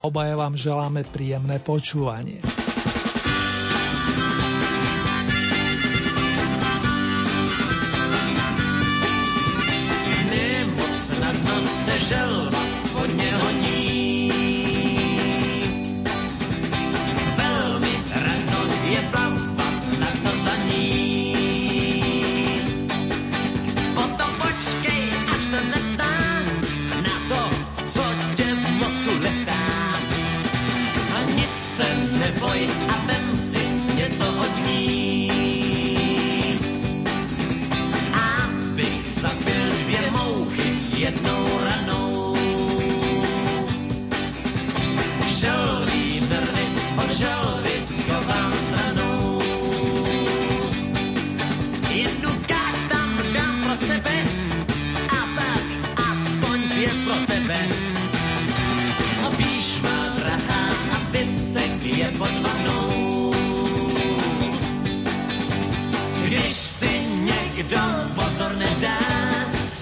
Obaja vám želáme príjemné počúvanie. želva hodně honí.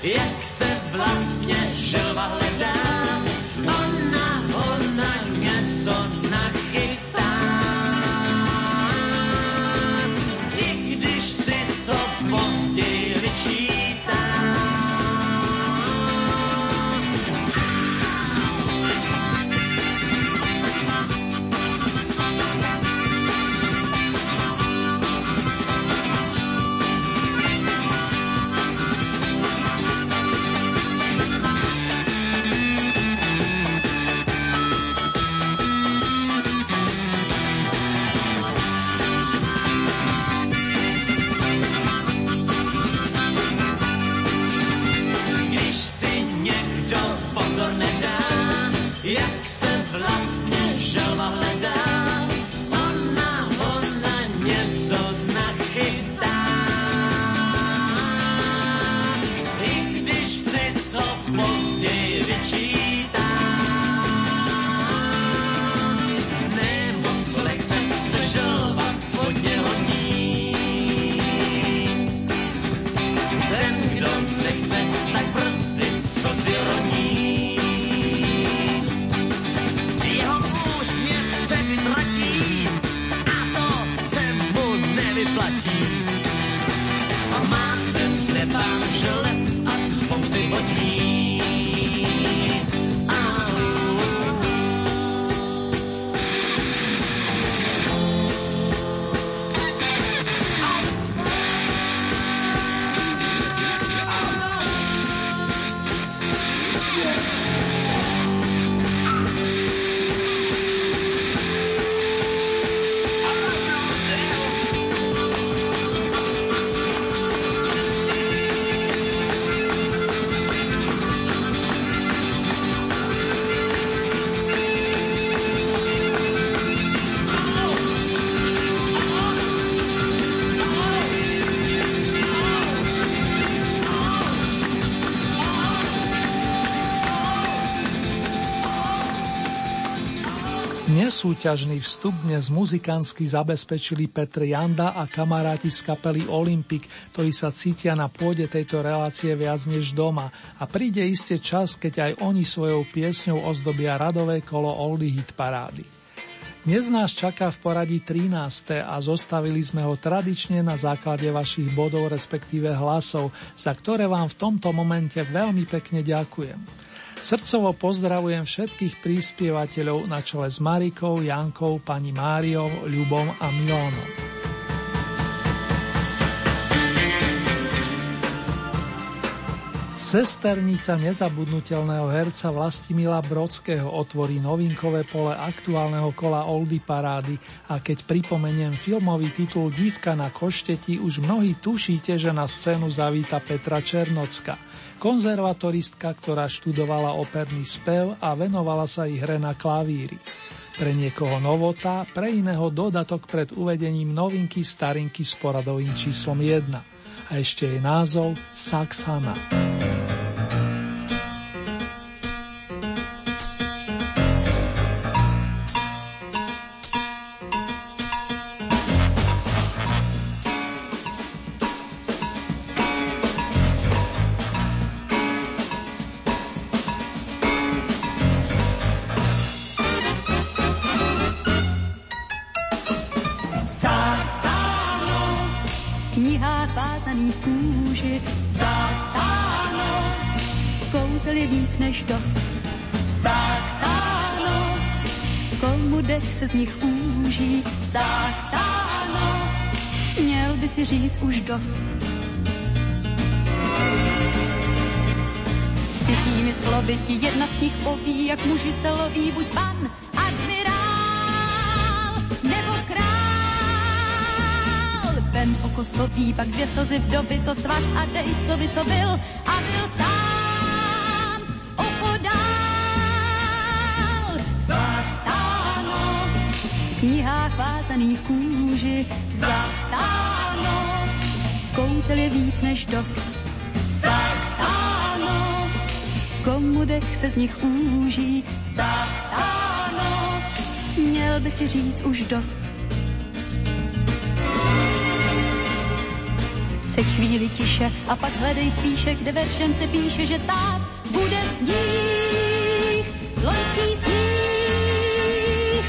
Jak Nesúťažný vstup dnes muzikánsky zabezpečili Petr Janda a kamaráti z kapely Olympic, ktorí sa cítia na pôde tejto relácie viac než doma a príde iste čas, keď aj oni svojou piesňou ozdobia radové kolo Oldy Hit parády. Dnes nás čaká v poradí 13. a zostavili sme ho tradične na základe vašich bodov, respektíve hlasov, za ktoré vám v tomto momente veľmi pekne ďakujem. Srdcovo pozdravujem všetkých príspievateľov na čele s Marikou, Jankou, pani Máriou, Ľubom a Milanom. Sesternica nezabudnutelného herca Vlastimila Brodského otvorí novinkové pole aktuálneho kola Oldy Parády a keď pripomeniem filmový titul Dívka na košteti, už mnohí tušíte, že na scénu zavíta Petra Černocka, konzervatoristka, ktorá študovala operný spev a venovala sa ich hre na klavíri. Pre niekoho novota, pre iného dodatok pred uvedením novinky starinky s poradovým číslom 1. A ešte jej názov Saxana. Knihách vázaných kůži zapsáno. Kouzel je víc než dost zapsáno. Komu dech se z nich úží zapsáno. Měl by si říct už dost. Cizími slovy ti jedna z nich poví, jak muži se loví, buď pan, ven oko sopí, pak dvě slzy doby, to svaž a dej, co by co byl a byl sám opodál. Zapsáno v knihách vázaných kůži, zapsáno, kouzel je víc než dost. Zapsáno, komu dech se z nich úží, zapsáno, měl by si říct už dost. Se chvíli tiše a pak hledej spíše, kde veršem se píše, že tak bude sníh, loňský sníh.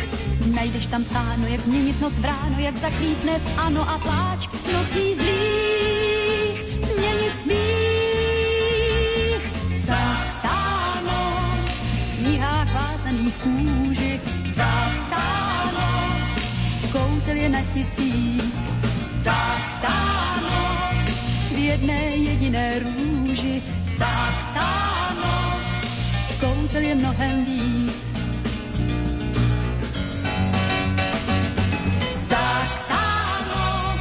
Najdeš tam psáno, jak změnit noc v ráno, jak zaklítne ano a pláč. Nocí zlých, změnit smích. Zapsáno v knihách vázaných kůži, zapsáno, kouzel je na tisíc, zapsáno jedné jediné růži zapsáno, kouzel je mnohem víc. Zapsáno,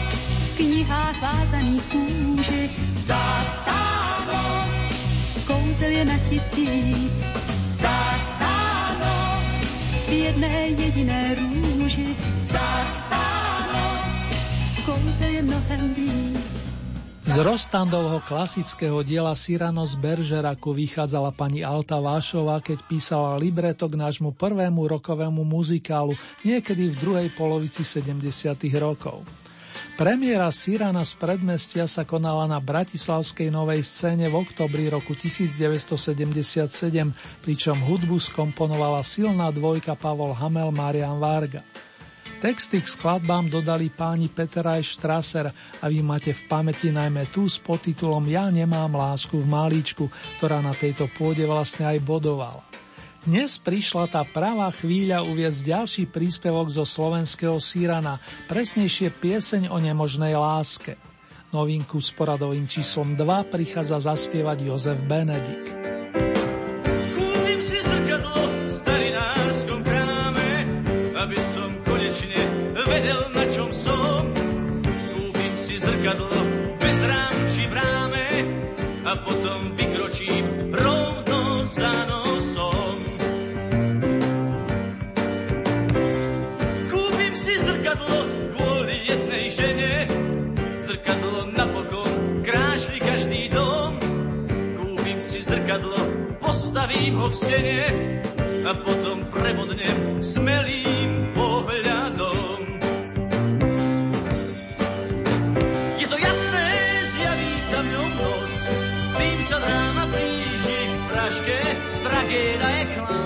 v knihách vázaných kůži zapsáno, kouzel je na tisíc. Zapsáno, v jedné jediné růži zapsáno, kouzel je mnohem víc. Z Rostandovho klasického diela Cyrano z Beržeraku vychádzala pani Alta Vášová, keď písala libreto k nášmu prvému rokovému muzikálu niekedy v druhej polovici 70. rokov. Premiéra Sirana z predmestia sa konala na Bratislavskej novej scéne v oktobri roku 1977, pričom hudbu skomponovala silná dvojka Pavol Hamel Marian Varga. Texty k skladbám dodali páni Peter aj Strasser a vy máte v pamäti najmä tú s podtitulom Ja nemám lásku v malíčku, ktorá na tejto pôde vlastne aj bodovala. Dnes prišla tá pravá chvíľa uviezť ďalší príspevok zo slovenského Sírana, presnejšie pieseň o nemožnej láske. Novinku s poradovým číslom 2 prichádza zaspievať Jozef Benedik. A potom vykročím rovno za nosom. Kúpim si zrkadlo kvôli jednej žene, zrkadlo napokon krášli každý dom. Kúpim si zrkadlo, postavím ho k stene a potom prebodnem smelým straghe la écran.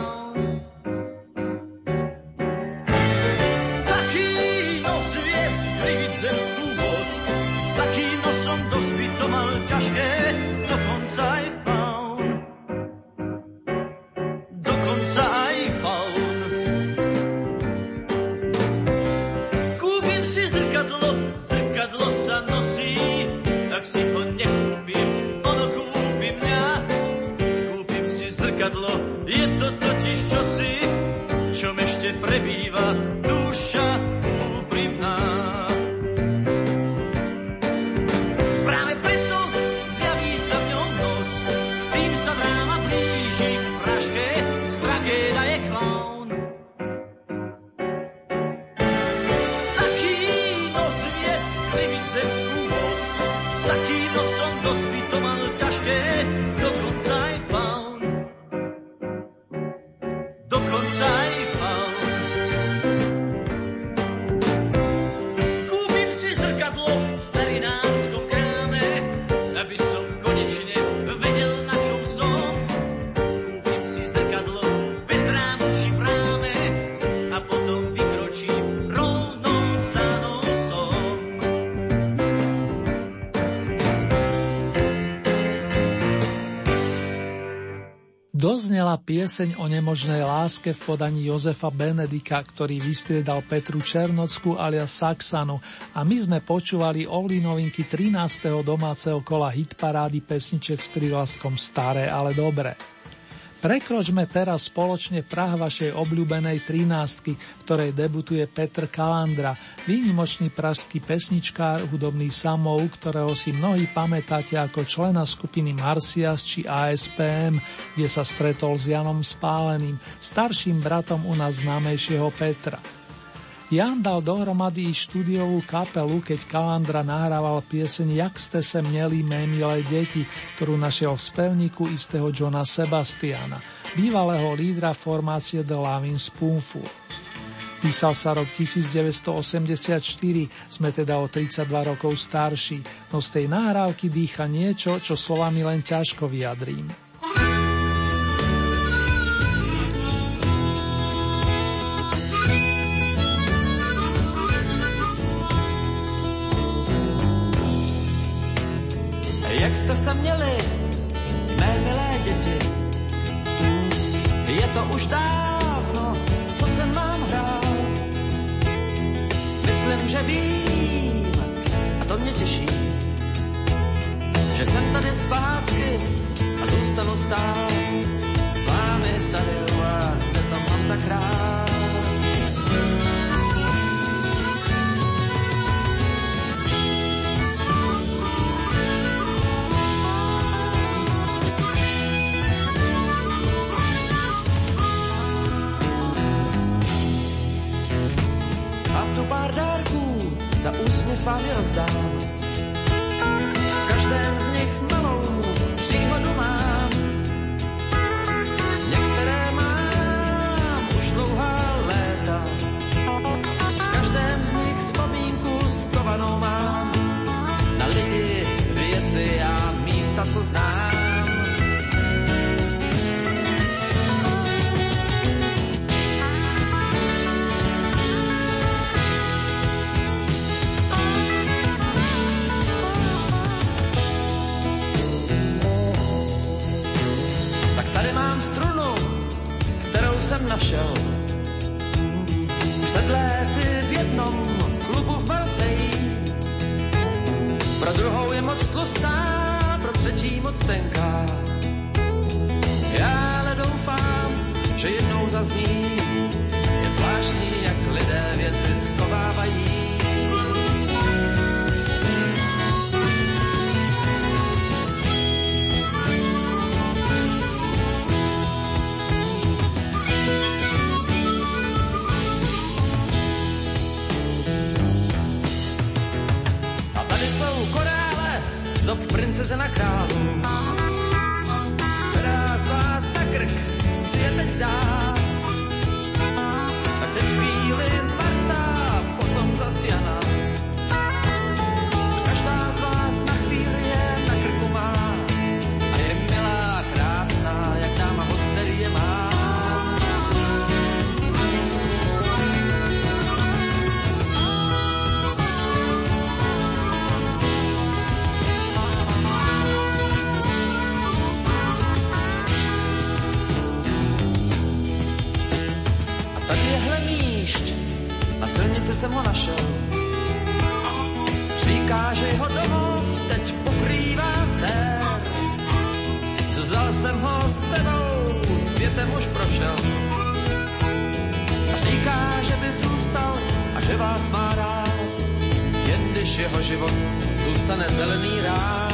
Zaznela pieseň o nemožnej láske v podaní Jozefa Benedika, ktorý vystriedal Petru Černocku alias Saxanu a my sme počúvali Oli novinky 13. domáceho kola hitparády pesniček s prívlastkom Staré, ale dobré. Prekročme teraz spoločne prah vašej obľúbenej 13, v ktorej debutuje Petr Kalandra, výnimočný pražský pesničkár, hudobný samou, ktorého si mnohí pamätáte ako člena skupiny Marcias či ASPM, kde sa stretol s Janom Spáleným, starším bratom u nás známejšieho Petra. Jan dal dohromady štúdiovú kapelu, keď Kalandra nahrával pieseň Jak ste se měli mé milé deti, ktorú našiel v spevníku istého Johna Sebastiana, bývalého lídra formácie The Lavin Spoonful. Písal sa rok 1984, sme teda o 32 rokov starší, no z tej nahrávky dýcha niečo, čo slovami len ťažko vyjadrím. Se měli, mé milé děti. Je to už dávno, co jsem vám hrál. Myslím, že vím, a to mě těší, že jsem tady zpátky a zůstanu stát s vámi tady u vás, kde to mám tak rád. Úsměv vám našel. Před léty v jednom klubu v Marseille. Pro druhou je moc tlustá, pro třetí moc tenká. Já ale doufám, že jednou zazní. Je zvláštní, jak lidé věci schovávají. Princeze králu, která z vás na krk světeť dá. Říká, že jeho domov teď pokrývá tér. Vzal jsem ho s sebou, světem už prošel. A říká, že by zůstal a že vás má rád, jen když jeho život zůstane zelený rád.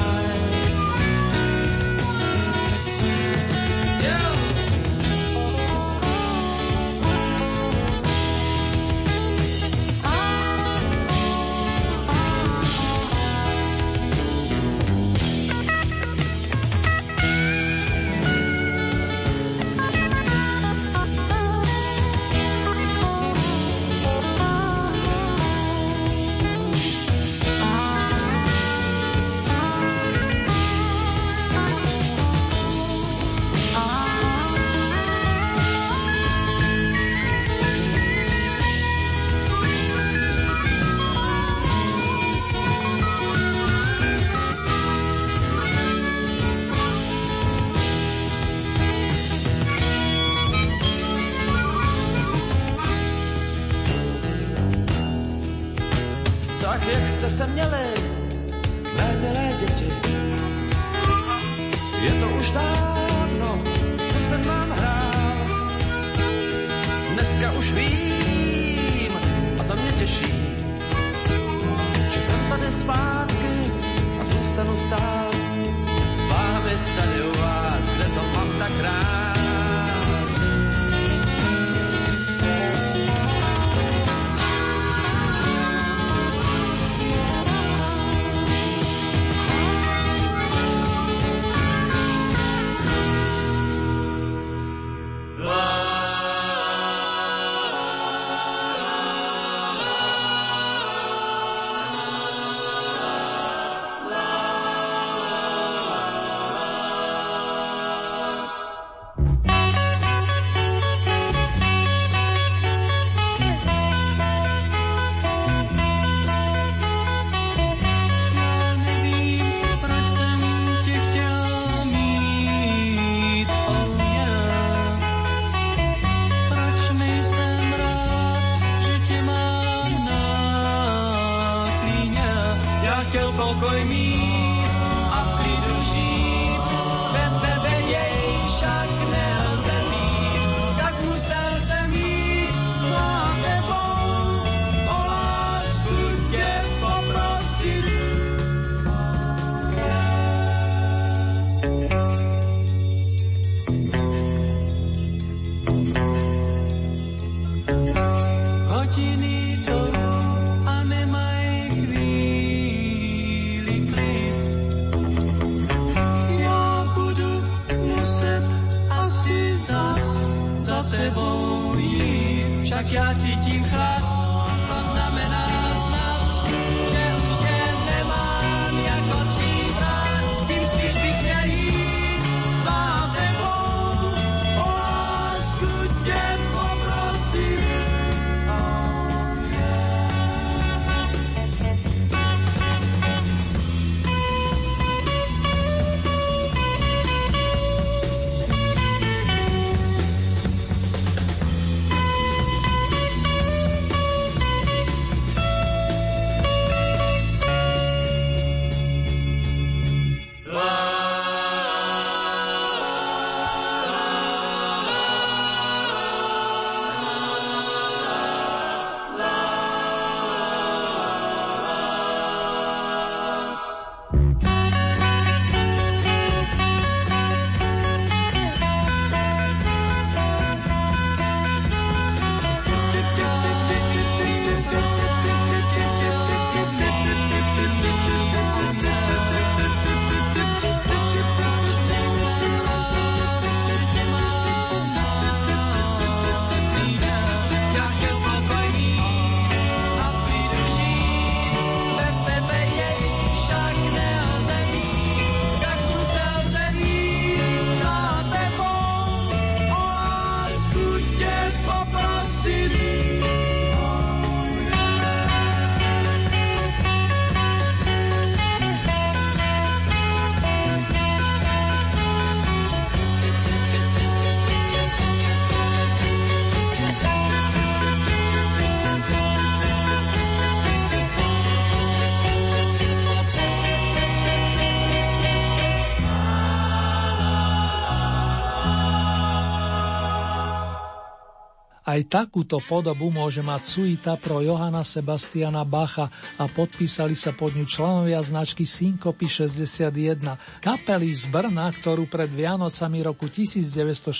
Aj takúto podobu môže mať suita pro Johana Sebastiana Bacha a podpísali sa pod ňu členovia značky Syncopy 61, kapely z Brna, ktorú pred Vianocami roku 1960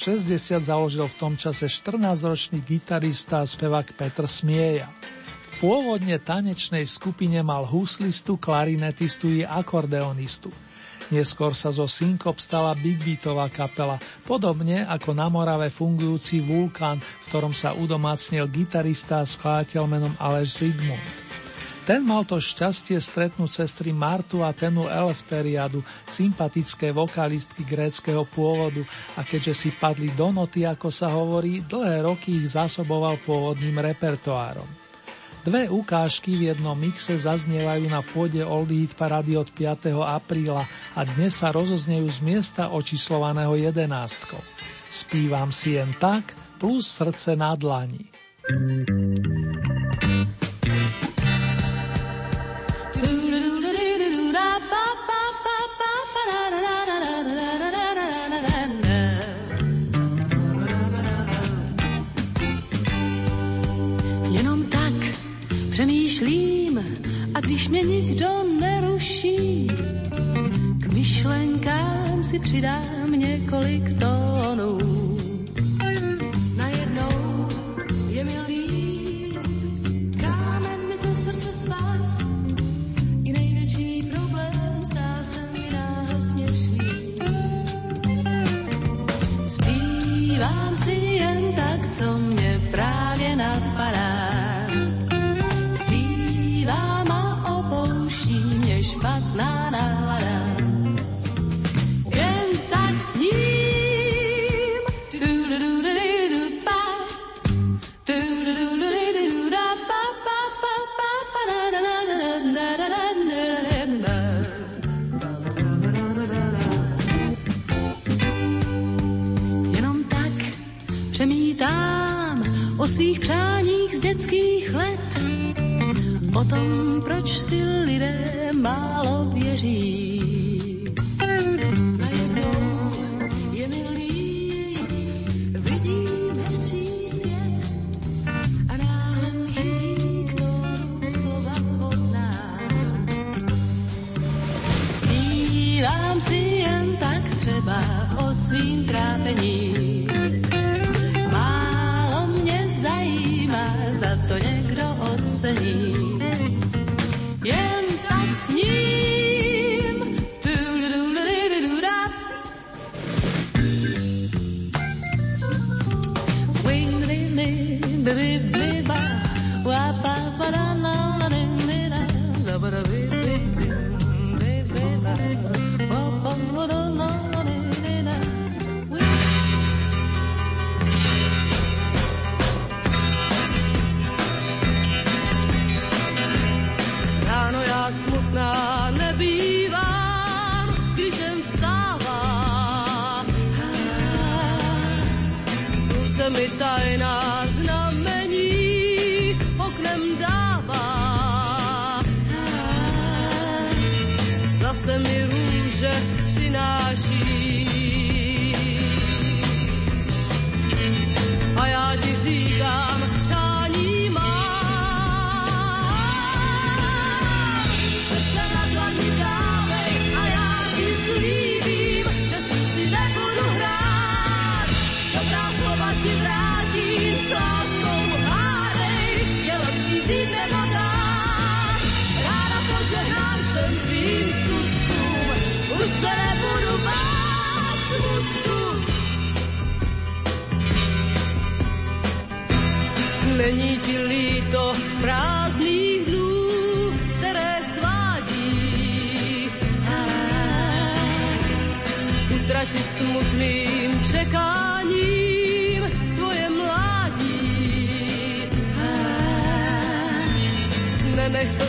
založil v tom čase 14-ročný gitarista a spevák Petr Smieja. Pôvodne tanečnej skupine mal huslistu, klarinetistu i akordeonistu. Neskôr sa zo Synkop stala Big Beatová kapela, podobne ako na Morave fungujúci Vulkán, v ktorom sa udomácnil gitarista a skladateľ menom Aleš Zygmunt. Ten mal to šťastie stretnúť sestry Martu a Tenu Elefteriadu, sympatické vokalistky gréckého pôvodu a keďže si padli do noty, ako sa hovorí, dlhé roky ich zásoboval pôvodným repertoárom. Dve ukážky v jednom mixe zaznievajú na pôde Old Hit Parady od 5. apríla a dnes sa rozoznejú z miesta očíslovaného jedenástkou. Spívam si jen tak, plus srdce na dlani. thank you už mě nikdo neruší. K myšlenkám si přidám několik tónů. tom, proč si lidé málo věří. sní.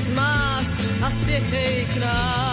zmást a spěchej k nám.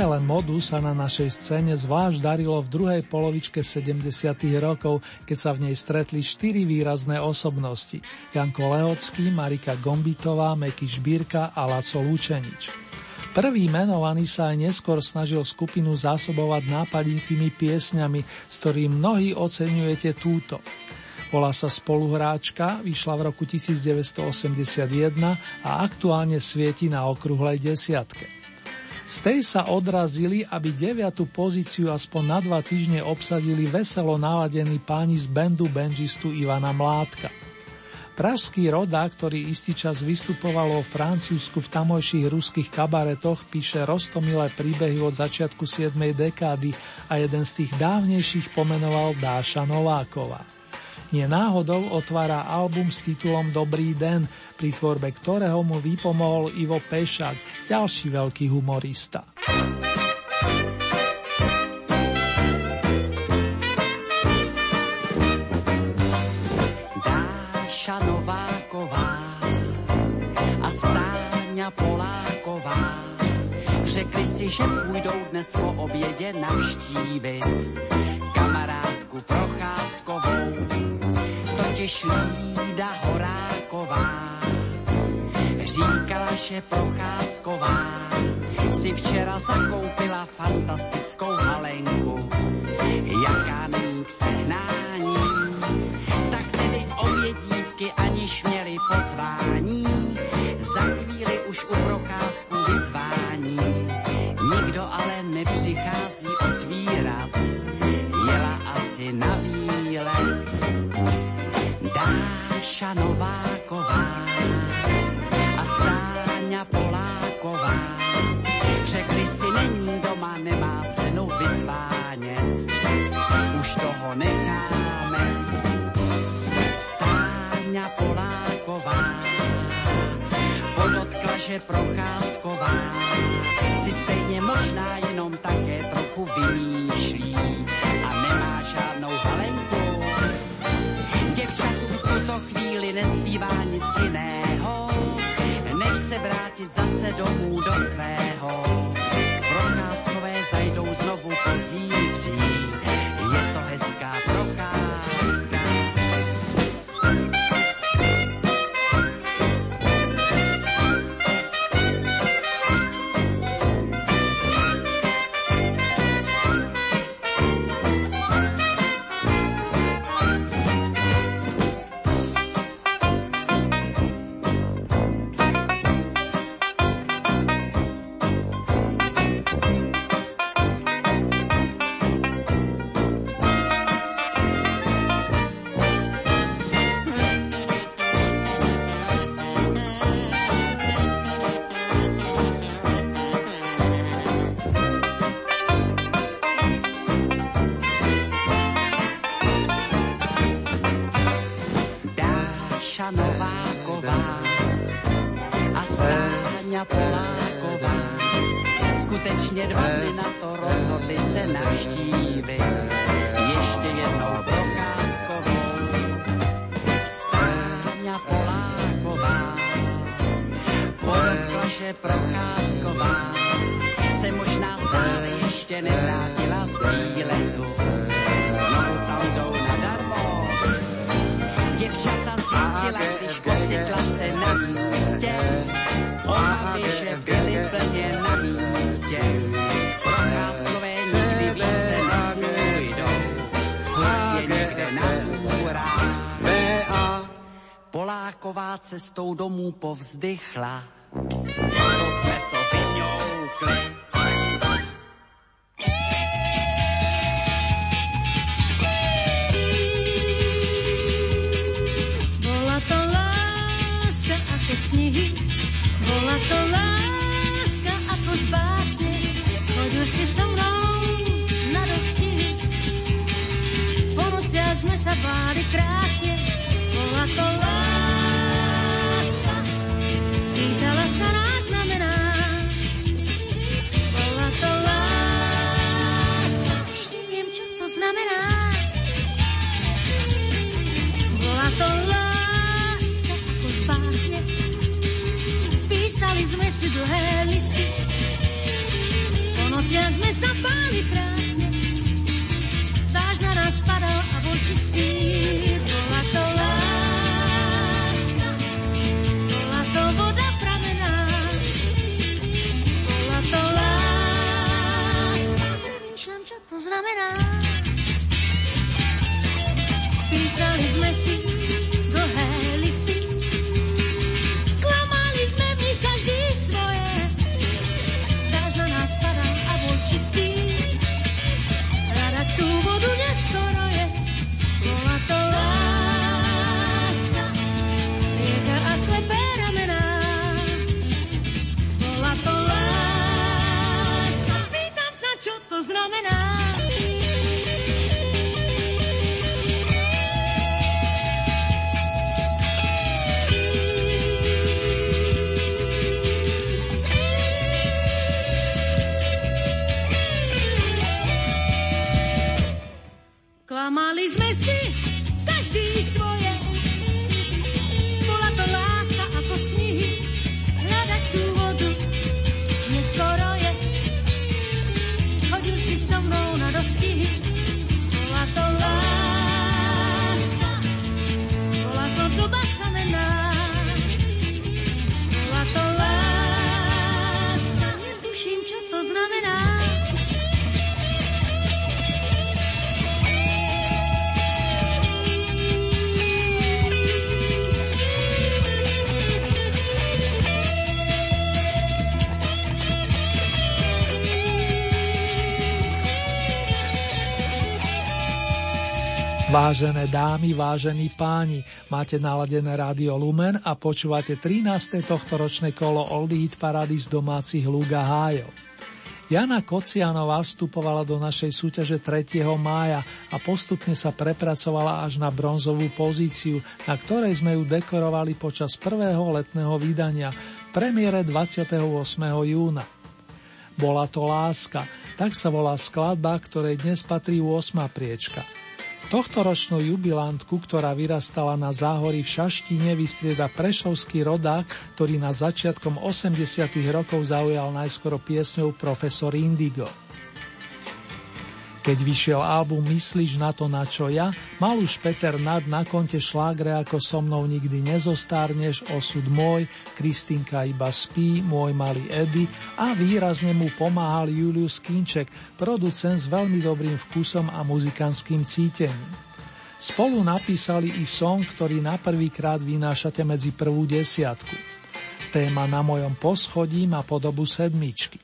Kapele Modu sa na našej scéne zvlášť darilo v druhej polovičke 70. rokov, keď sa v nej stretli štyri výrazné osobnosti. Janko Lehocký, Marika Gombitová, Meky Šbírka a Laco Lúčenič. Prvý menovaný sa aj neskôr snažil skupinu zásobovať nápaditými piesňami, s ktorým mnohí oceňujete túto. Volá sa Spoluhráčka, vyšla v roku 1981 a aktuálne svieti na okrúhlej desiatke. Z tej sa odrazili, aby deviatú pozíciu aspoň na dva týždne obsadili veselo naladení páni z bandu benžistu Ivana Mládka. Pražský rodák, ktorý istý čas vystupoval vo Francúzsku v tamojších ruských kabaretoch, píše roztomilé príbehy od začiatku 7. dekády a jeden z tých dávnejších pomenoval Dáša Nováková. Nie náhodou otvára album s titulom Dobrý den, pri tvorbe ktorého mu vypomohol Ivo Pešák, ďalší veľký humorista. Dáša Nováková a Stáňa Poláková Řekli si, že půjdou dnes po obědě navštívit kamarádku Procházkovou totiž Lída Horáková říkala, že Procházková si včera zakoupila fantastickou halenku, jaká není k sehnání. Tak tedy obě dívky aniž měli pozvání, za chvíli už u Procházku vyzvání. Nikdo ale nepřichází otvírat, jela asi na výlet Dáša Nováková a Stáňa Poláková. Řekli si, není doma, nemá cenu vyzvánět. Už toho necháme. Stáňa Poláková podotkla, že Procházková si stejně možná jenom také trochu vymýšlí a nemá žádnou halenku tuto chvíli nespívá nic jiného, než se vrátit zase domů do svého. Procházkové zajdou znovu pozítří, je to hezká procházka. Cestou domů povzdychla. To jsme to vyňoukli. To znamená. Klamali sme si každý svoje. Vážené dámy, vážení páni, máte naladené rádio Lumen a počúvate 13. tohto ročné kolo Oldie Hit Parady z domácich Lúga Hájov. Jana Kocianová vstupovala do našej súťaže 3. mája a postupne sa prepracovala až na bronzovú pozíciu, na ktorej sme ju dekorovali počas prvého letného vydania, premiére 28. júna. Bola to láska, tak sa volá skladba, ktorej dnes patrí 8. priečka. Tohtoročnú jubilantku, ktorá vyrastala na záhorí v Šaštine, vystrieda prešovský rodák, ktorý na začiatkom 80. rokov zaujal najskoro piesňou Profesor Indigo. Keď vyšiel album Myslíš na to, na čo ja, mal už Peter Nad na konte šlágre ako so mnou nikdy nezostárneš, osud môj, Kristinka iba spí, môj malý Edy a výrazne mu pomáhal Julius Kinček, producent s veľmi dobrým vkusom a muzikantským cítením. Spolu napísali i song, ktorý na prvýkrát vynášate medzi prvú desiatku. Téma na mojom poschodí má podobu sedmičky.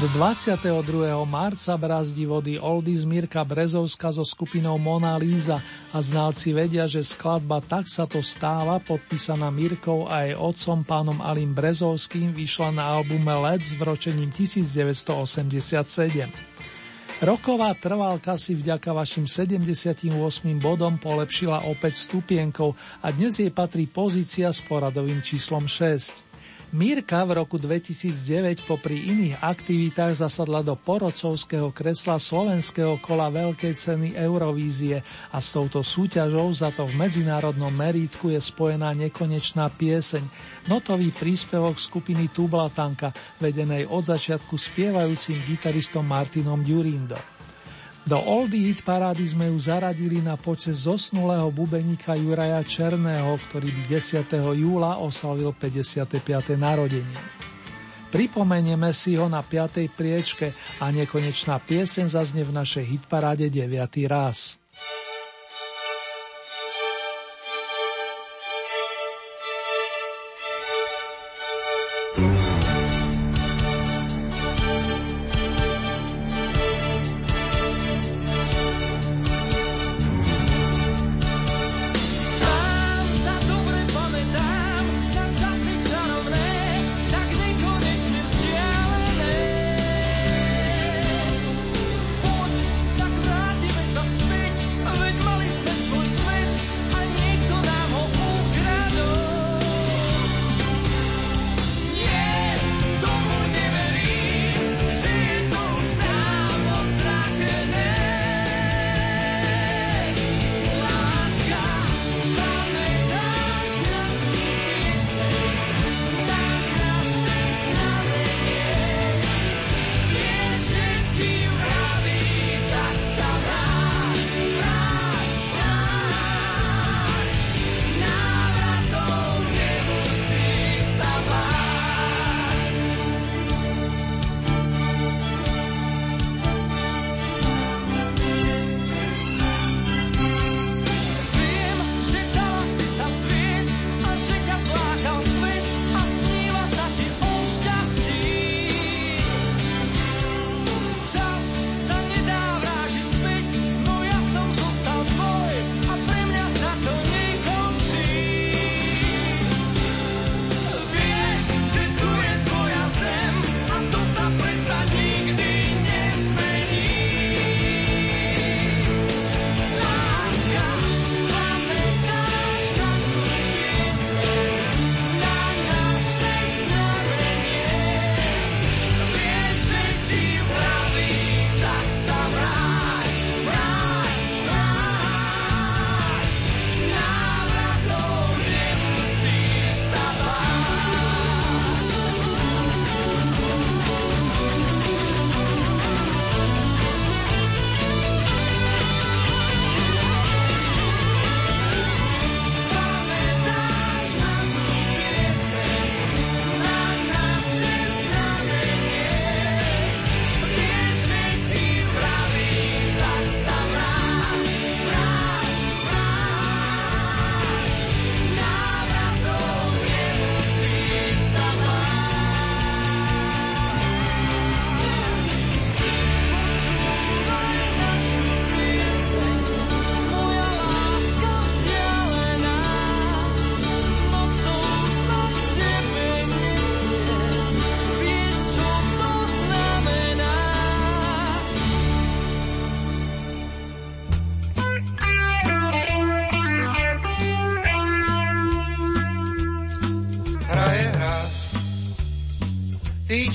Od 22. marca brázdi vody Oldies Mirka Brezovska so skupinou Mona Lisa a znalci vedia, že skladba Tak sa to stáva, podpísaná Mirkou a jej otcom pánom Alim Brezovským, vyšla na albume LED s vročením 1987. Roková trvalka si vďaka vašim 78 bodom polepšila opäť stupienkou a dnes jej patrí pozícia s poradovým číslom 6. Mírka v roku 2009 popri iných aktivitách zasadla do porodcovského kresla slovenského kola Veľkej ceny Eurovízie a s touto súťažou za to v medzinárodnom merítku je spojená nekonečná pieseň, notový príspevok skupiny Tublatanka, vedenej od začiatku spievajúcim gitaristom Martinom Durindo. Do Oldie Hit parády sme ju zaradili na počas zosnulého bubeníka Juraja Černého, ktorý by 10. júla oslavil 55. narodenie. Pripomenieme si ho na 5. priečke a nekonečná pieseň zazne v našej hitparáde 9. raz.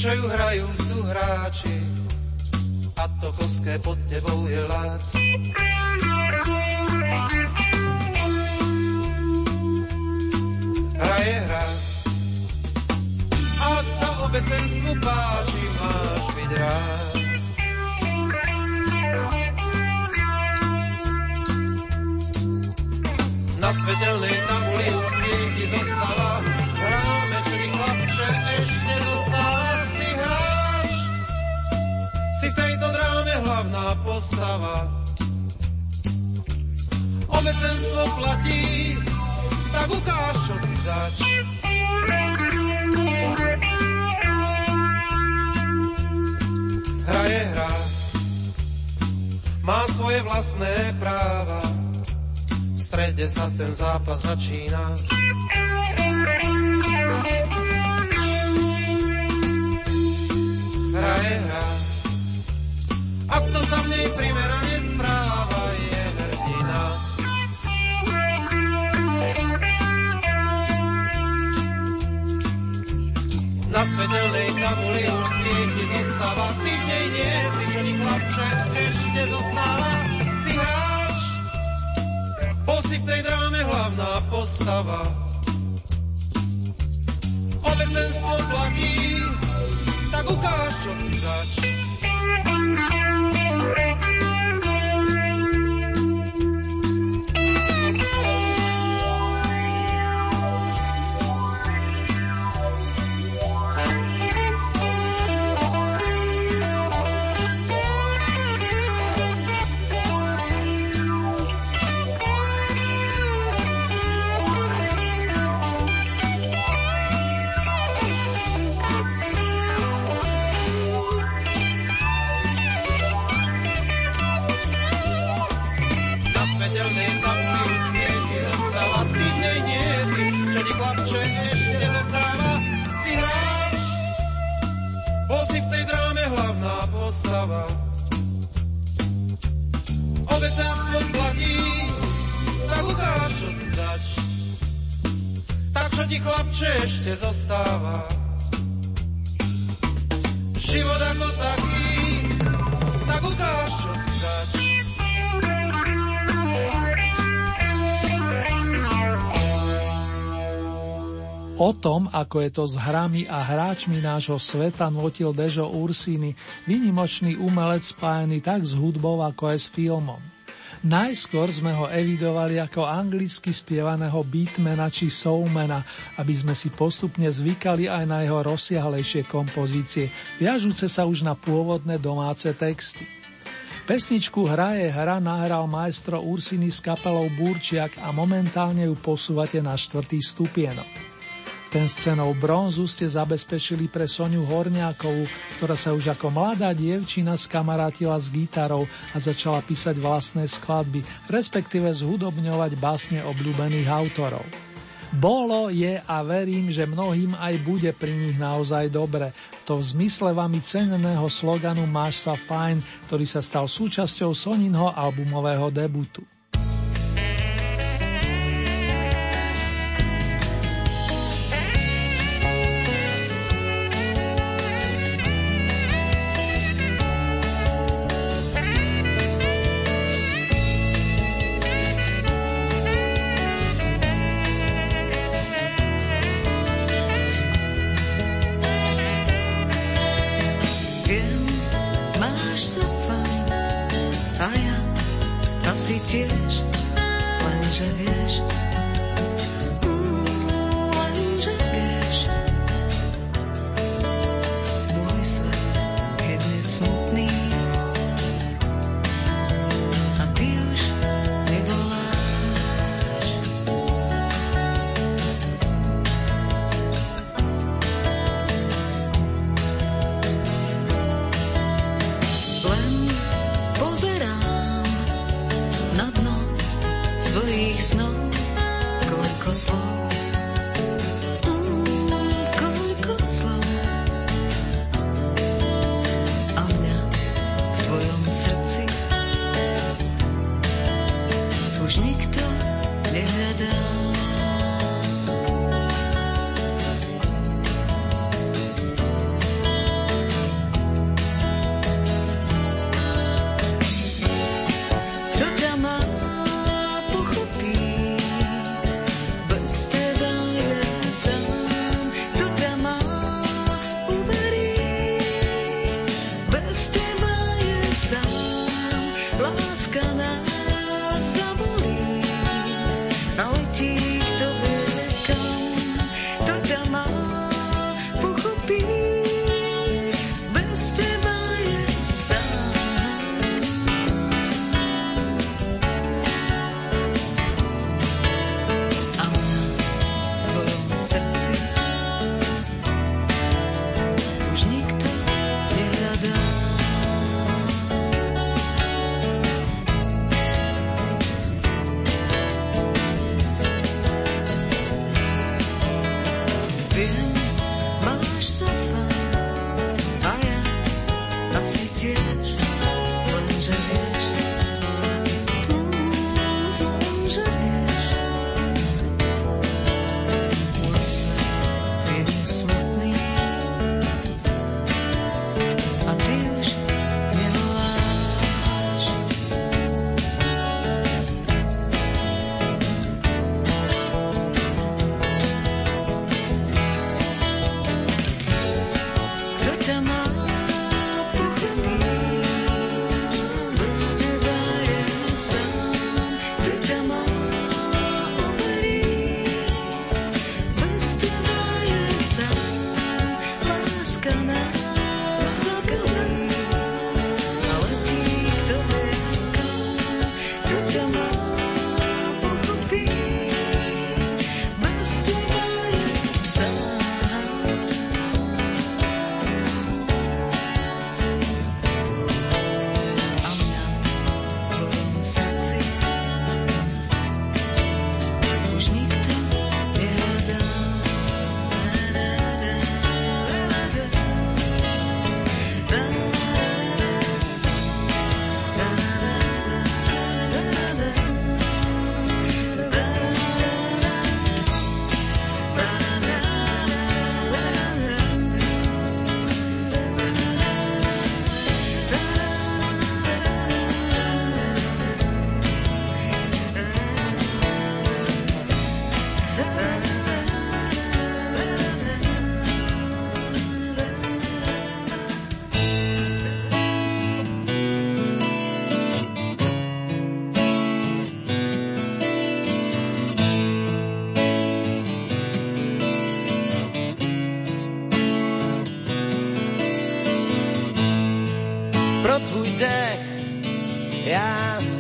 Čo ju hrajú, sú hráči a to koské pod tebou je lát. Hraje hra, ak sa obecenstvu páči, máš byť rád. Na svetelnej tabuli u svieti zostáva si v tejto dráme hlavná postava. Obecenstvo platí, tak ukáž, čo si zač. Hra je hra, má svoje vlastné práva. V strede sa ten zápas začína. Hra je hra, primerane správa, je hrdina. Na svetelnej tabuli už svieti zostáva, ty v nej nie si, ni chlapče, ešte zostáva. Si hráč, bol si v tej dráme hlavná postava. Obecenstvo platí, tak ukáž, čo si zač. O tom, ako je to s hrami a hráčmi nášho sveta, notil Dežo Ursini, vynimočný umelec spájený tak s hudbou, ako aj s filmom. Najskôr sme ho evidovali ako anglicky spievaného beatmana či soulmana, aby sme si postupne zvykali aj na jeho rozsiahlejšie kompozície, viažúce sa už na pôvodné domáce texty. Pesničku Hra je hra nahral majstro Ursiny s kapelou Burčiak a momentálne ju posúvate na štvrtý stupienok. Scénou bronzu ste zabezpečili pre Soniu Horniakovú, ktorá sa už ako mladá dievčina skamarátila s gitarou a začala písať vlastné skladby, respektíve zhudobňovať básne obľúbených autorov. Bolo, je a verím, že mnohým aj bude pri nich naozaj dobre. To v zmysle vami cenného sloganu Máš sa fajn, ktorý sa stal súčasťou Soninho albumového debutu.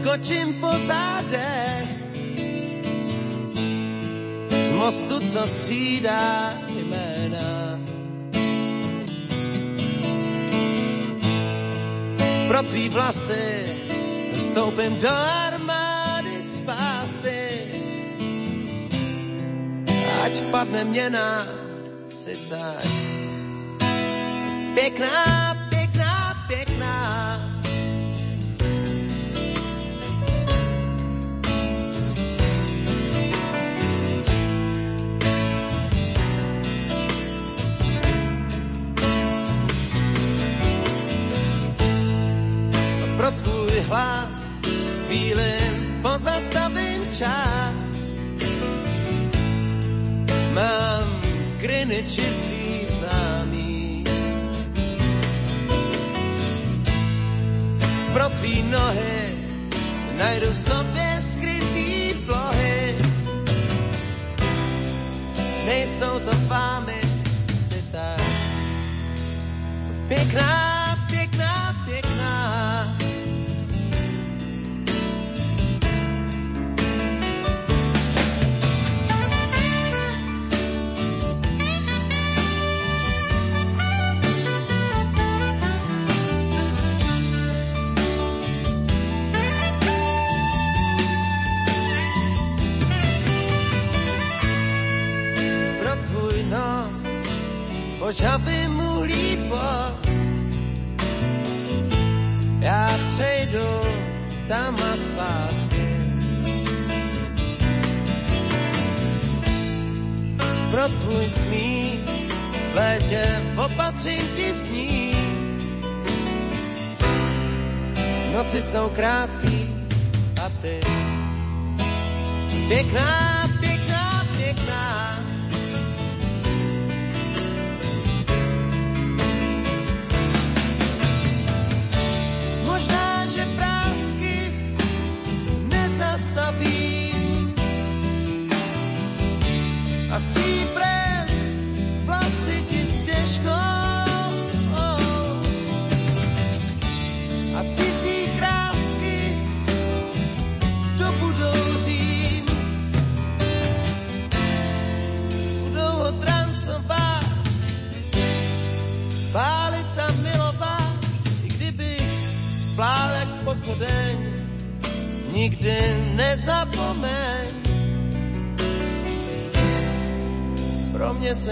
Skočím po zádech z mostu, co střídá jména. Pro tvý vlasy vstoupím do armády spásy. Ať padne měna, si tak pěkná hlas, chvílim pozastavím čas. Mám v Greenwichi svý známý. Pro tvý nohy najdu v sobě skrytý plohy. Nejsou to fámy, si tak pěkná žhavým uhlí pos. Já přejdu tam a zpátky. Pro tvůj smích v létě opatřím ti sní. Noci jsou krátký a ty pěkná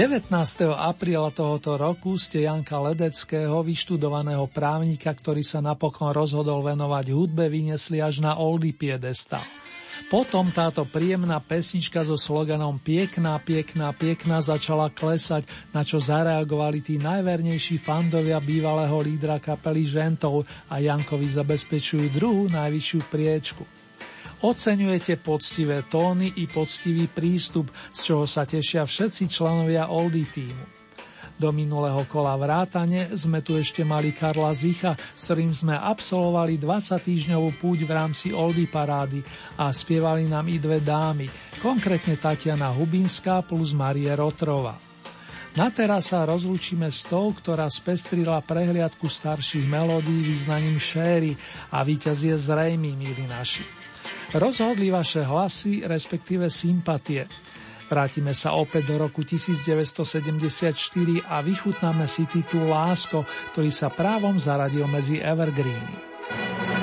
19. apríla tohoto roku ste Janka Ledeckého, vyštudovaného právnika, ktorý sa napokon rozhodol venovať hudbe, vyniesli až na Oldy piedestal. Potom táto príjemná pesnička so sloganom Piekná, piekná, piekná začala klesať, na čo zareagovali tí najvernejší fandovia bývalého lídra kapely Žentov a Jankovi zabezpečujú druhú najvyššiu priečku. Oceňujete poctivé tóny i poctivý prístup, z čoho sa tešia všetci členovia Oldy týmu. Do minulého kola vrátane sme tu ešte mali Karla Zicha, s ktorým sme absolvovali 20 týždňovú púť v rámci Oldy parády a spievali nám i dve dámy, konkrétne Tatiana Hubinská plus Marie Rotrova. Na teraz sa rozlúčime s tou, ktorá spestrila prehliadku starších melódií význaním šéry a víťaz je zrejmý, míri naši. Rozhodli vaše hlasy, respektíve sympatie. Vrátime sa opäť do roku 1974 a vychutnáme si titul Lásko, ktorý sa právom zaradil medzi Evergreeny.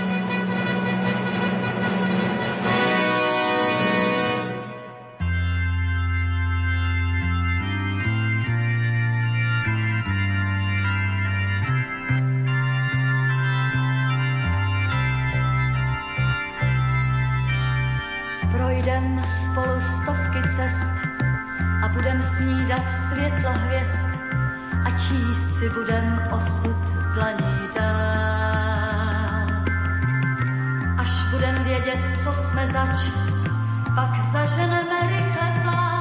si budem osud dlaní dál. Až budem vědět, co jsme zač, pak zaženeme rychle plán.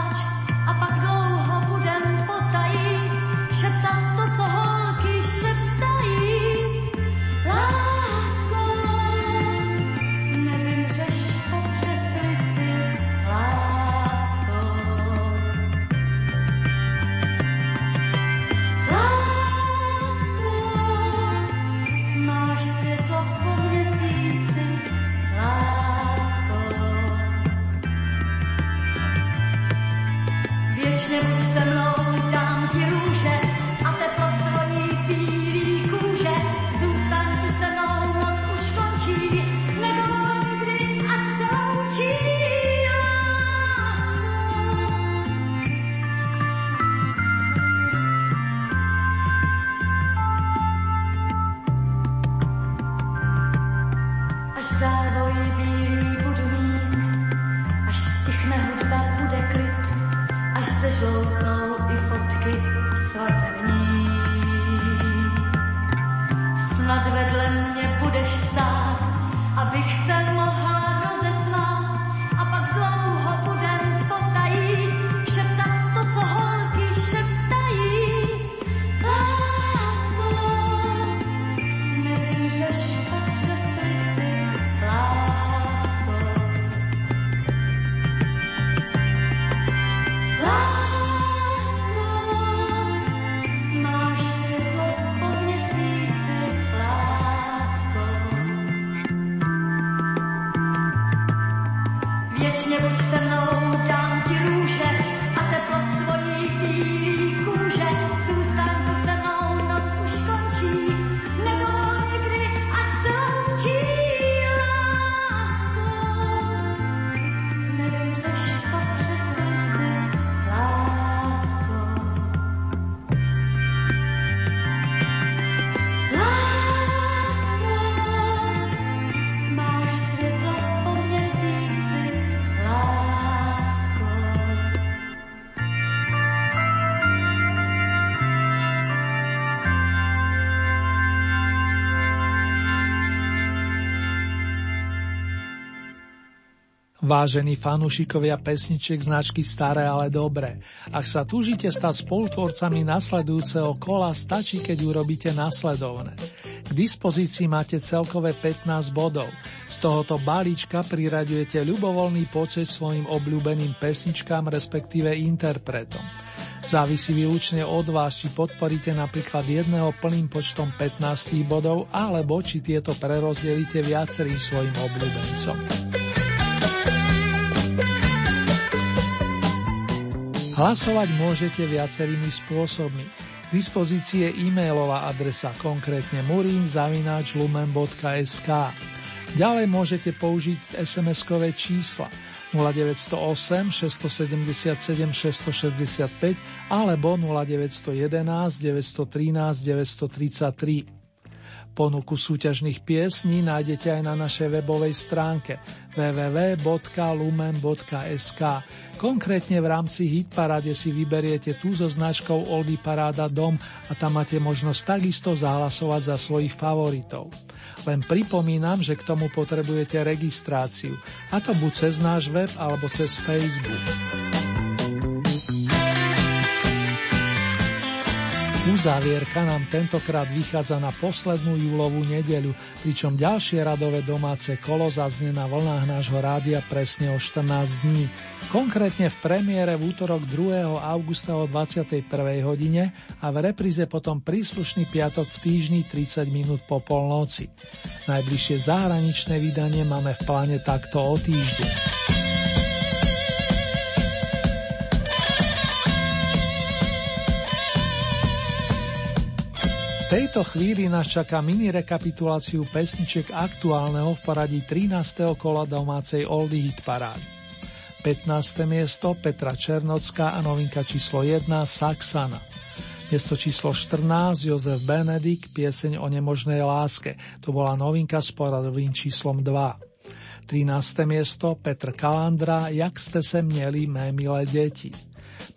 Vážení fanúšikovia pesničiek značky Staré, ale dobré. Ak sa túžite stať spolutvorcami nasledujúceho kola, stačí, keď urobíte nasledovné. K dispozícii máte celkové 15 bodov. Z tohoto balíčka priraďujete ľubovoľný počet svojim obľúbeným pesničkám, respektíve interpretom. Závisí výlučne od vás, či podporíte napríklad jedného plným počtom 15 bodov, alebo či tieto prerozdelíte viacerým svojim obľúbencom. Hlasovať môžete viacerými spôsobmi. K dispozícii je e-mailová adresa, konkrétne murin.lumen.sk. Ďalej môžete použiť SMS-kové čísla 0908 677 665 alebo 0911 913 933. Ponuku súťažných piesní nájdete aj na našej webovej stránke www.lumen.sk. Konkrétne v rámci Hitparade si vyberiete tú so značkou Oldy Paráda Dom a tam máte možnosť takisto zahlasovať za svojich favoritov. Len pripomínam, že k tomu potrebujete registráciu, a to buď cez náš web alebo cez Facebook. Uzávierka nám tentokrát vychádza na poslednú júlovú nedeľu, pričom ďalšie radové domáce kolo zaznie na vlnách nášho rádia presne o 14 dní. Konkrétne v premiére v útorok 2. augusta o 21. hodine a v repríze potom príslušný piatok v týždni 30 minút po polnoci. Najbližšie zahraničné vydanie máme v pláne takto o týždeň. Tejto chvíli nás čaká mini rekapituláciu pesničiek aktuálneho v poradí 13. kola domácej Oldy Hit parády. 15. miesto Petra Černocká a novinka číslo 1 Saxana. Miesto číslo 14 Jozef Benedik, pieseň o nemožnej láske. To bola novinka s poradovým číslom 2. 13. miesto Petr Kalandra, Jak ste se mieli, mé milé deti.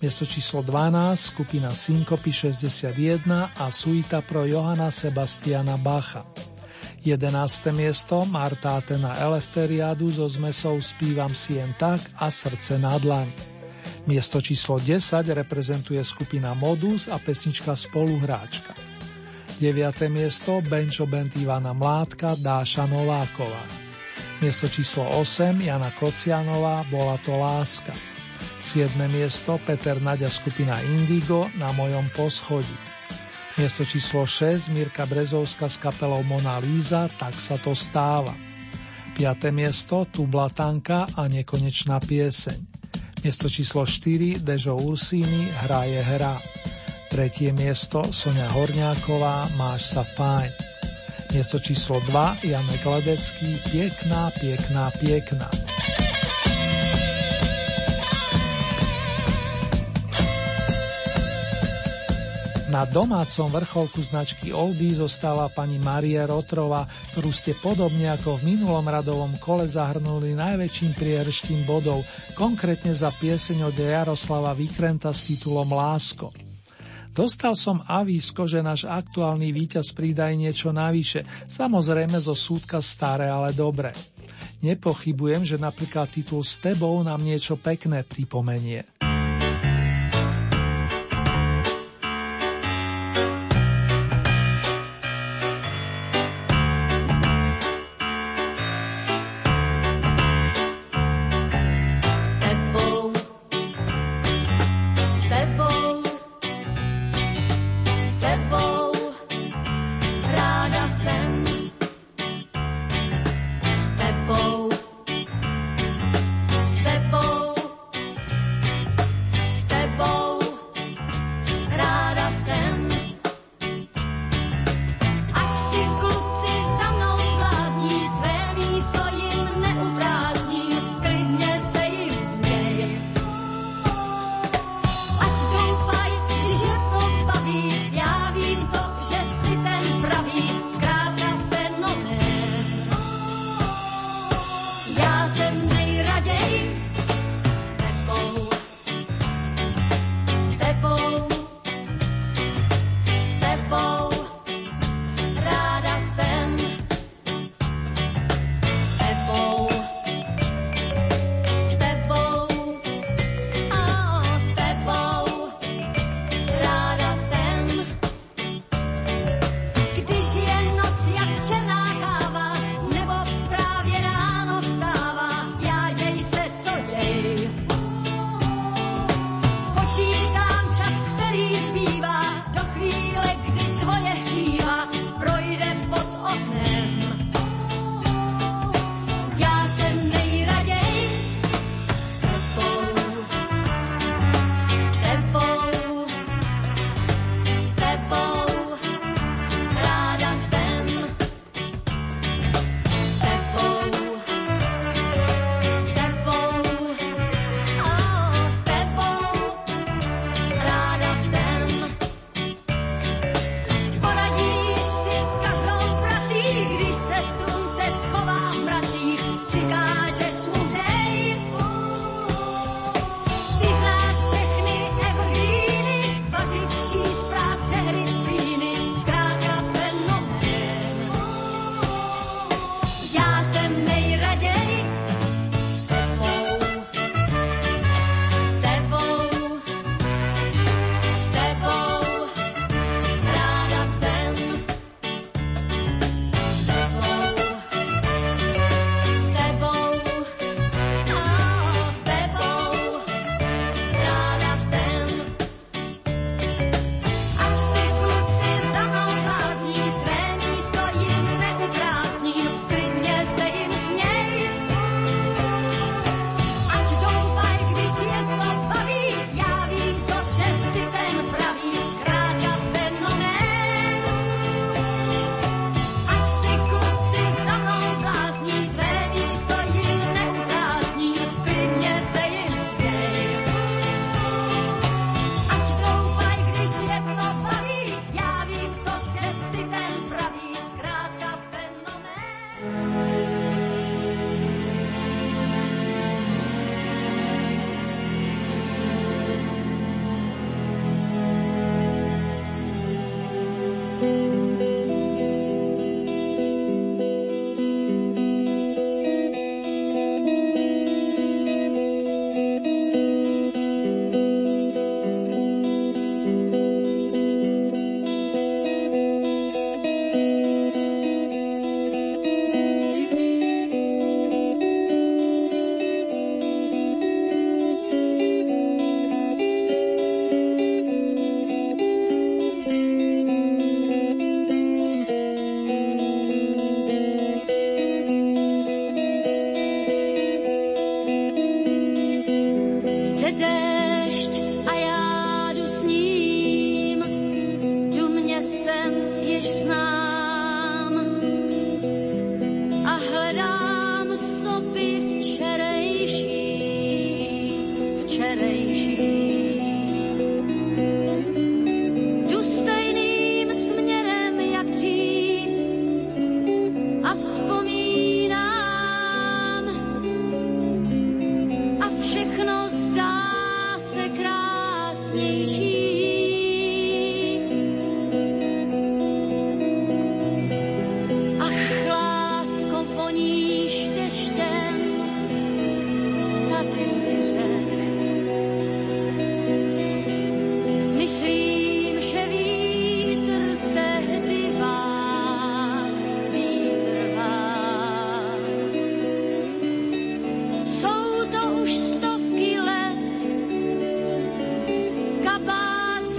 Miesto číslo 12, skupina Synkopy 61 a suita pro Johana Sebastiana Bacha. 11. miesto Marta Atena Elefteriadu so zmesou Spívam si jen tak a Srdce na dlaň. Miesto číslo 10 reprezentuje skupina Modus a pesnička Spoluhráčka. 9. miesto Benčo Bent Ivana Mládka Dáša Nováková. Miesto číslo 8 Jana Kocianová Bola to láska. 7. miesto Peter Nadia skupina Indigo na mojom poschodí. Miesto číslo 6 Mirka Brezovská s kapelou Mona Líza Tak sa to stáva. 5. miesto Tublatanka a nekonečná pieseň. Miesto číslo 4 Dežo Ursíny Hra je hra. Tretie miesto Sonia Horňáková Máš sa fajn. Miesto číslo 2 Janek Ledecký Piekná, piekná, piekná. Na domácom vrcholku značky Oldy zostáva pani Marie Rotrova, ktorú ste podobne ako v minulom radovom kole zahrnuli najväčším prierštím bodov, konkrétne za pieseň od Jaroslava Vykrenta s titulom Lásko. Dostal som avísko, že náš aktuálny víťaz pridaj niečo navyše, samozrejme zo súdka staré, ale dobré. Nepochybujem, že napríklad titul S tebou nám niečo pekné pripomenie.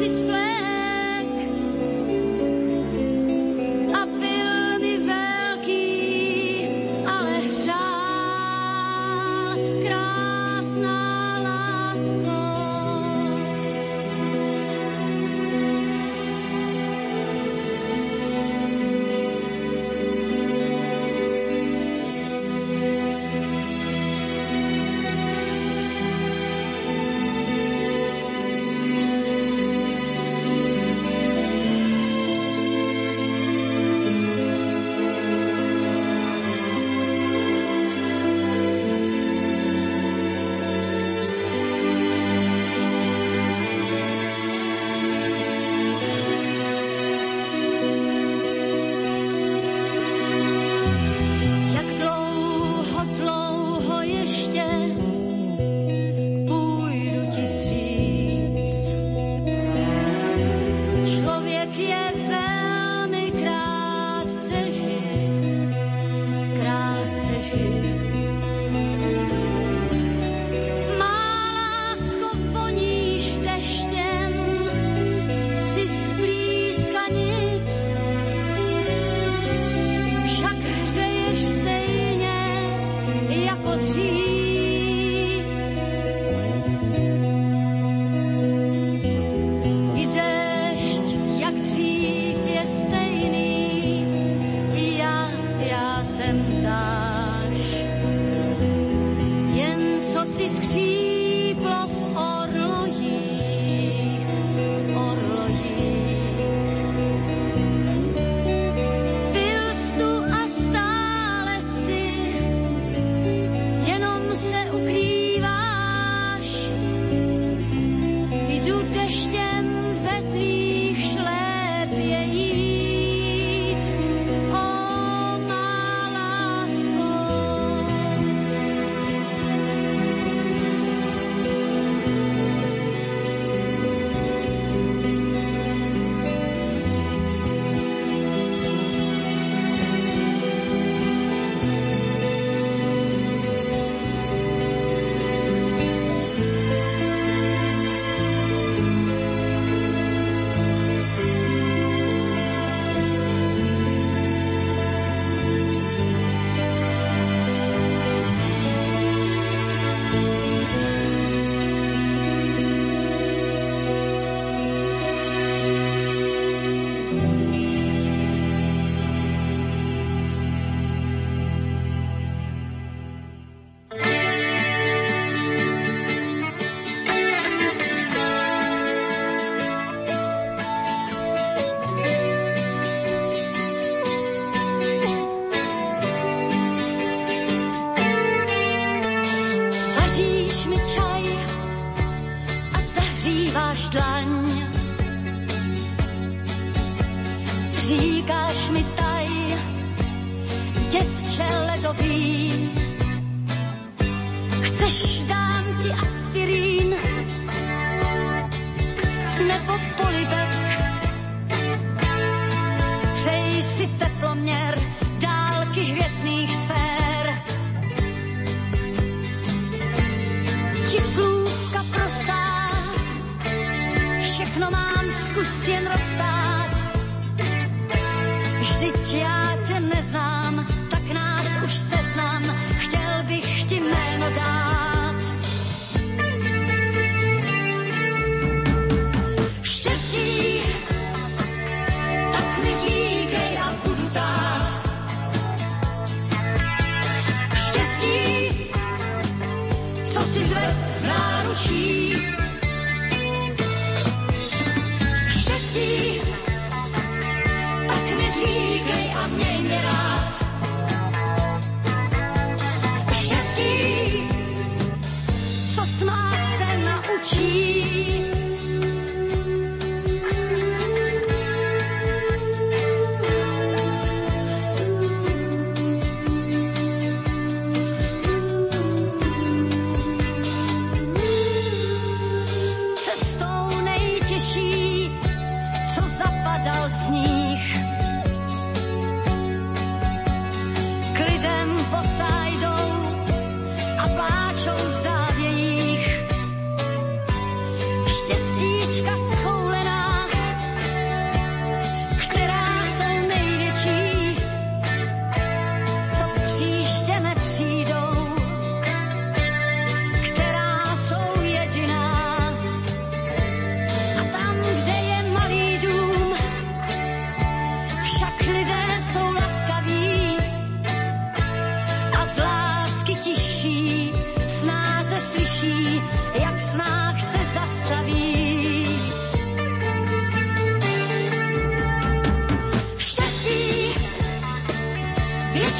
display.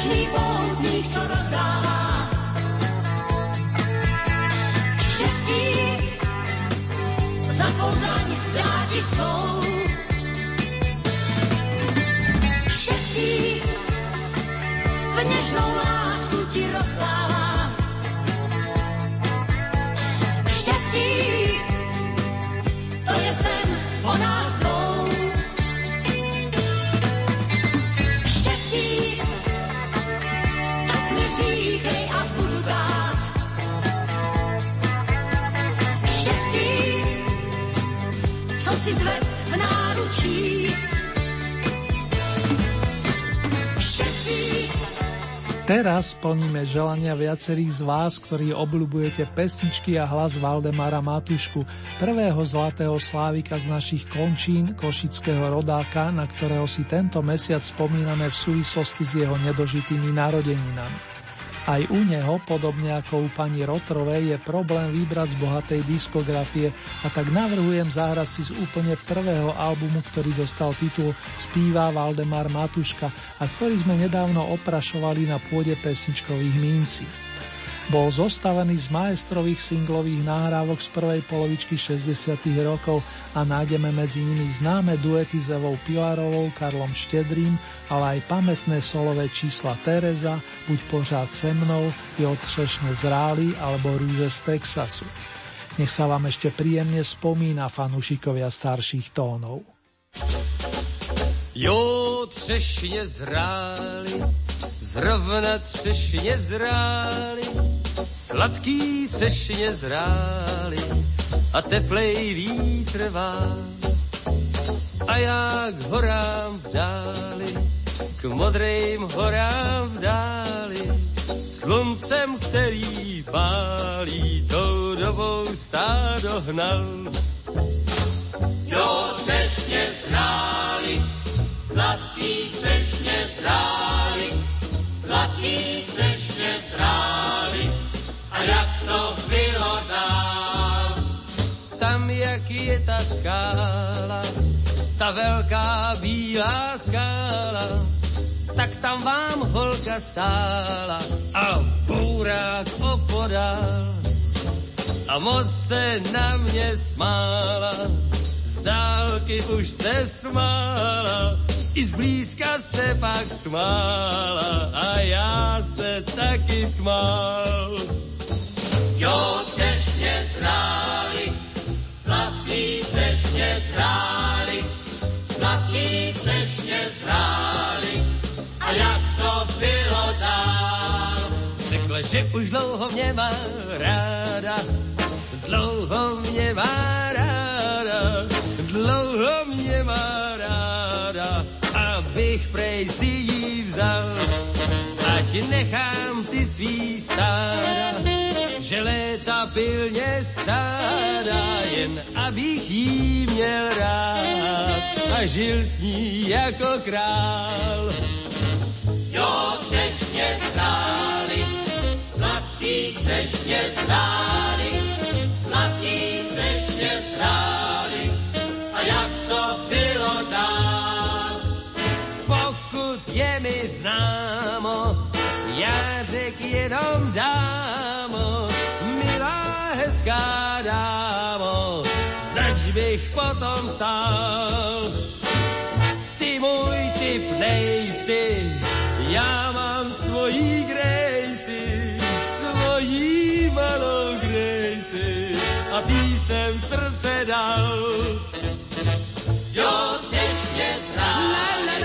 večný poutník, co rozdává. Štěstí za kodaň dá ti svou. Štěstí v něžnou lásku ti rozdává. si zved v náručí. Teraz splníme želania viacerých z vás, ktorí obľubujete pesničky a hlas Valdemara Matušku, prvého zlatého slávika z našich končín, košického rodáka, na ktorého si tento mesiac spomíname v súvislosti s jeho nedožitými narodeninami. Aj u neho, podobne ako u pani Rotrovej, je problém vybrať z bohatej diskografie a tak navrhujem zahrať si z úplne prvého albumu, ktorý dostal titul Spíva Valdemar Matuška a ktorý sme nedávno oprašovali na pôde pesničkových mincí. Bol zostavený z majstrových singlových nahrávok z prvej polovičky 60. rokov a nájdeme medzi nimi známe duety s Evou Pilarovou, Karlom Štedrým, ale aj pamätné solové čísla Tereza, Buď pořád se mnou, Jo třešne z Rály alebo Rúže z Texasu. Nech sa vám ešte príjemne spomína fanúšikovia starších tónov. Jo, třešně zráli, zrovna třešně zráli, Sladký třešně zrály a teplej vítr vám. A já k horám v dáli, k modrým horám v dáli, sluncem, který pálí, tou dobou stádo hnal. Jo, třešně zrály, zlatý třešně zrály, zlatý třešně zrály, a jak to bylo dál. Tam, jak je ta skála, ta velká bílá skála, tak tam vám holka stála a bourák opodál. A moc se na mě smála, z dálky už se smála, i zblízka se pak smála a já se taky smál. Jo, třešně zráli, sladký třešně zráli, sladký třešně zráli. A jak to bylo dál? Řekla, že už dlouho mě má ráda, dlouho mě má ráda, dlouho mě má ráda, abych prej si jí vzal, ať nechám ty svý stáda že léta pilně strádá, jen abych jí měl rád a žil s ní jako král. Jo, třešně zráli, zlatý třešně zráli, zlatý třešně zráli, a jak to bylo dál? Pokud je mi známo, já řek jenom dámo, dámo, znač bych potom stál. Ty můj typ nejsi, já mám svojí Gracie, svojí malou Gracie a ty jsem srdce dal. Jo, těžně zrál, la,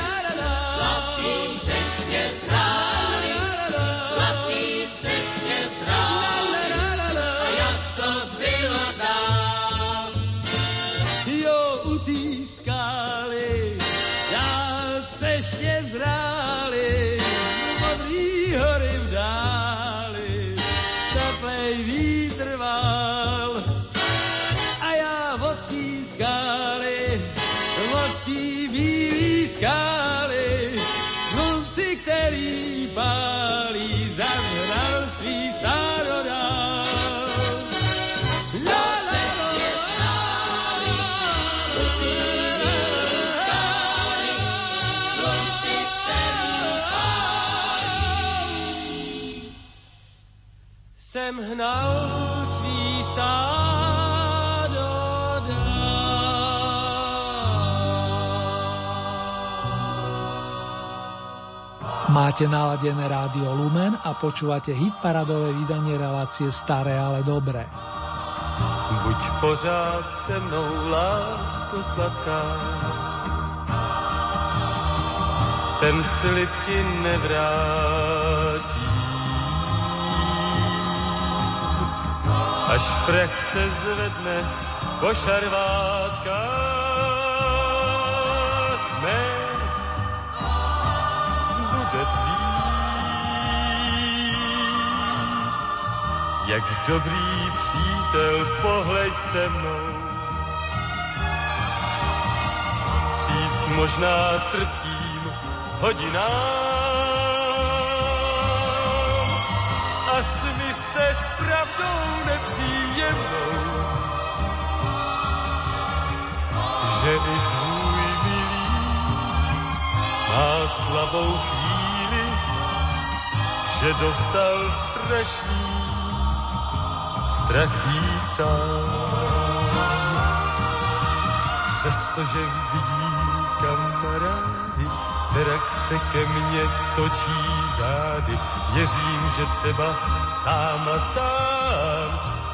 hnal svý stádo Máte naladené rádio Lumen a počúvate hitparadové vydanie relácie Staré, ale dobré. Buď pořád se mnou, lásko sladká, ten slib ti nevrátí. Až prach se zvedne po šarvátkách mé, bude tvý. jak dobrý přítel, pohleď se mnou. Vstříc možná trpkým hodinám a smy se s pravdou nepříjemnou, že i tvůj milý má slabou chvíli, že dostal strašný strach být. Přestože vidí kamarády, která se ke mně točí zády, věřím, že třeba sám a sám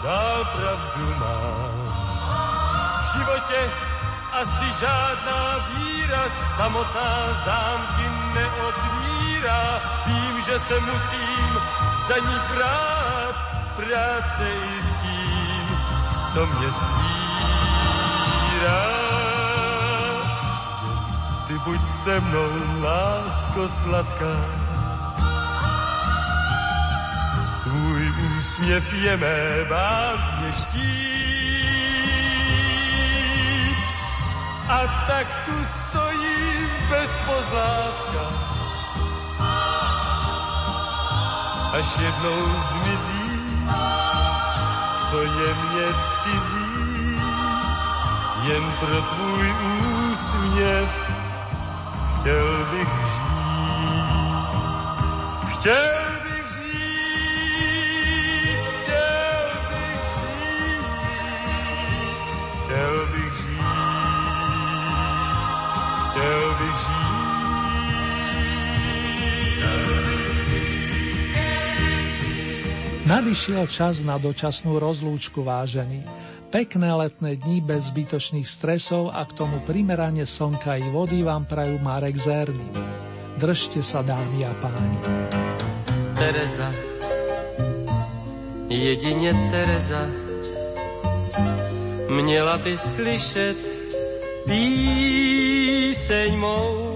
dál pravdu mám. V životě asi žádná víra samotná zámky neotvírá. Vím, že se musím za ní brát, práce i s tím, co mě svírá. Jen ty buď se mnou, lásko sladká. Úsměv je mé bázně. A tak tu stojím bez pozlátka. Až jednou zmizí co je mě cizí, jen pro tvůj úsměv chtěl bych žít. Chtěl Nadišiel čas na dočasnú rozlúčku vážený. Pekné letné dni bez zbytočných stresov a k tomu primerane slnka i vody vám prajú Marek Zerný. Držte sa dámy a páni. Tereza, jedině Tereza, měla by slyšet píseň mou.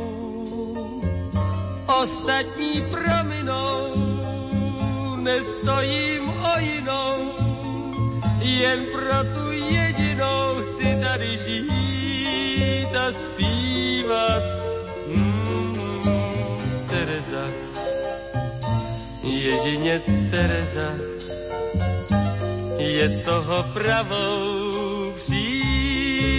Ostatní prominou, nestojím o jinou, jen pro tu jedinou chci tady žít a zpívat. Mm, jedině Tereza je toho pravou příčinou,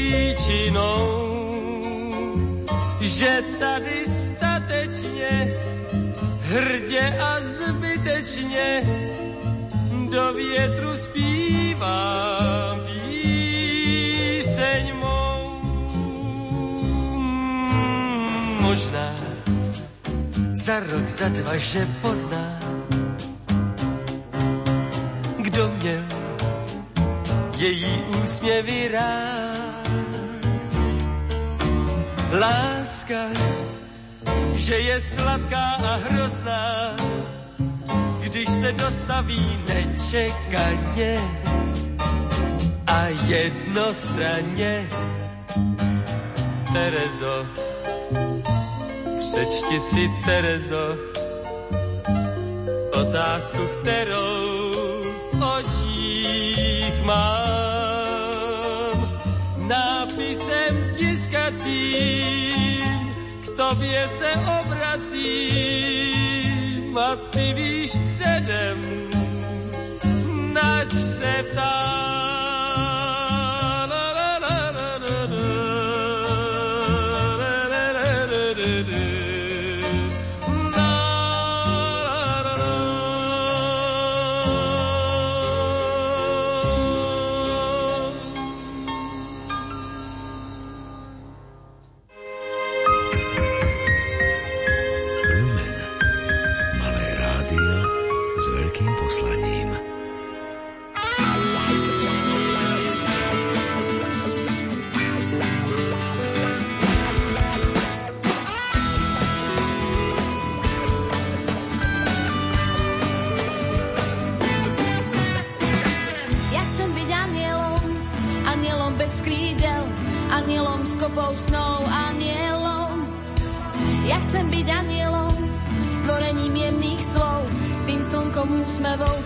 že tady statečně, hrdě a zbytečně do větru zpívám píseň mou. Možná za rok, za dva, že pozná, kdo měl její úsměvy rád. Láska, že je sladká a hrozná, když se dostaví nečekaně a jednostranně. Terezo, přečti si, Terezo, otázku, kterou v očích mám. Nápisem tiskacím k tobě se obracím a ty víš předem, nač se ptám. me voy.